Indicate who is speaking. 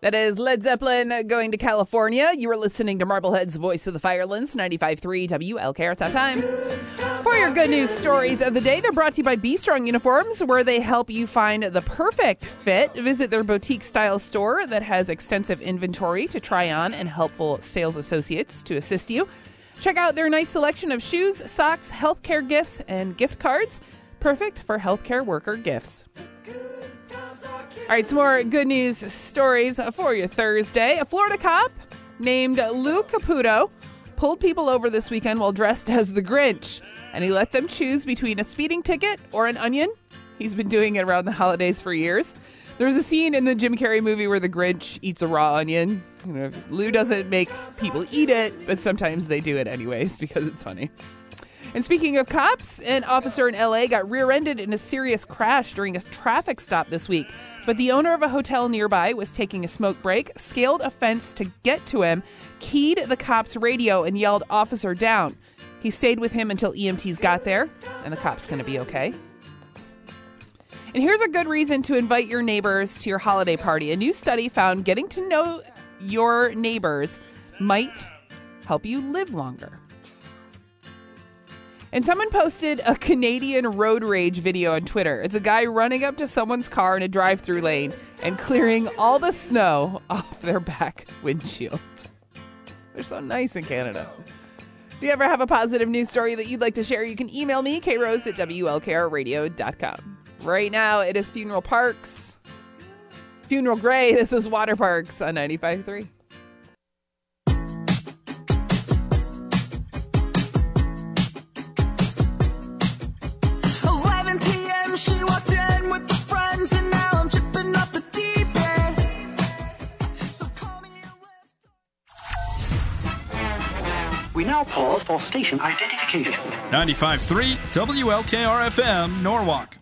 Speaker 1: That is Led Zeppelin going to California. You are listening to Marblehead's Voice of the Firelands, 95.3 WLKR that time. For your good news stories of the day, they're brought to you by B Strong Uniforms, where they help you find the perfect fit. Visit their boutique style store that has extensive inventory to try on and helpful sales associates to assist you. Check out their nice selection of shoes, socks, healthcare gifts, and gift cards. Perfect for healthcare worker gifts. All right, some more good news stories for your Thursday. A Florida cop named Lou Caputo pulled people over this weekend while dressed as the Grinch, and he let them choose between a speeding ticket or an onion. He's been doing it around the holidays for years. There's a scene in the Jim Carrey movie where the Grinch eats a raw onion. You know, Lou doesn't make people eat it, but sometimes they do it anyways because it's funny. And speaking of cops, an officer in LA got rear ended in a serious crash during a traffic stop this week. But the owner of a hotel nearby was taking a smoke break, scaled a fence to get to him, keyed the cop's radio, and yelled, Officer, down. He stayed with him until EMTs got there, and the cop's going to be okay. And here's a good reason to invite your neighbors to your holiday party. A new study found getting to know your neighbors might help you live longer. And someone posted a Canadian road rage video on Twitter. It's a guy running up to someone's car in a drive through lane and clearing all the snow off their back windshield. They're so nice in Canada. If you ever have a positive news story that you'd like to share, you can email me, krose at WLKRradio.com. Right now, it is Funeral Parks. Funeral Grey. This is Waterparks on 95.3.
Speaker 2: We now pause for station identification.
Speaker 3: 95.3 WLKR FM, Norwalk.